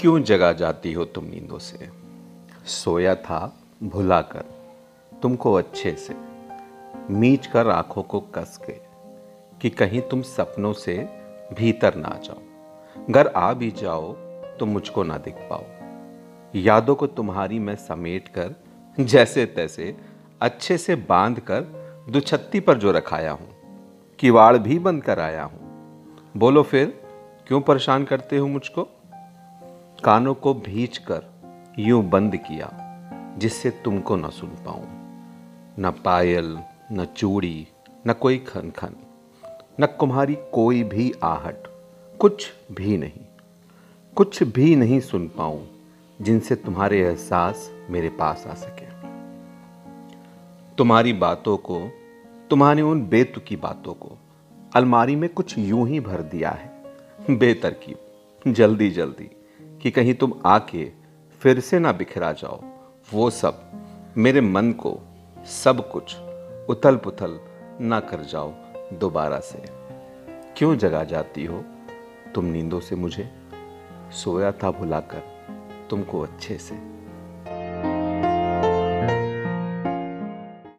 क्यों जगा जाती हो तुम नींदों से? सोया था, भुलाकर, तुमको अच्छे से मीच कर आँखों को कस के, कि कहीं तुम सपनों से भीतर ना जाओ। घर आ भी जाओ तो मुझको ना दिख पाओ। यादों को तुम्हारी मैं समेट कर जैसे तैसे अच्छे से बाँध कर दुछत्ती पर जो रखाया हूँ, किवाड़ भी बंद कर आया हूँ। बोलो फिर, क्यों परेशान करते हो मुझको? कानों को भींच कर यूँ बंद किया, जिससे तुमको न सुन पाऊँ। न पायल, न चूड़ी, न कोई खन खन न तुम्हारी कोई भी आहट, कुछ भी नहीं। कुछ भी नहीं सुन पाऊँ, जिनसे तुम्हारे एहसास मेरे पास आ सके। तुम्हारी बातों को, तुम्हारी उन बेतुकी बातों को अलमारी में कुछ यूँ ही भर दिया है। बेतरकीब, जल्दी जल्दी। कि कहीं तुम आके फिर से ना बिखरा जाओ। वो सब मेरे मन को सब कुछ उथल पुथल ना कर जाओ दोबारा से। क्यों जगा जाती हो तुम नींदों से मुझे? सोया था भुलाकर तुमको अच्छे से।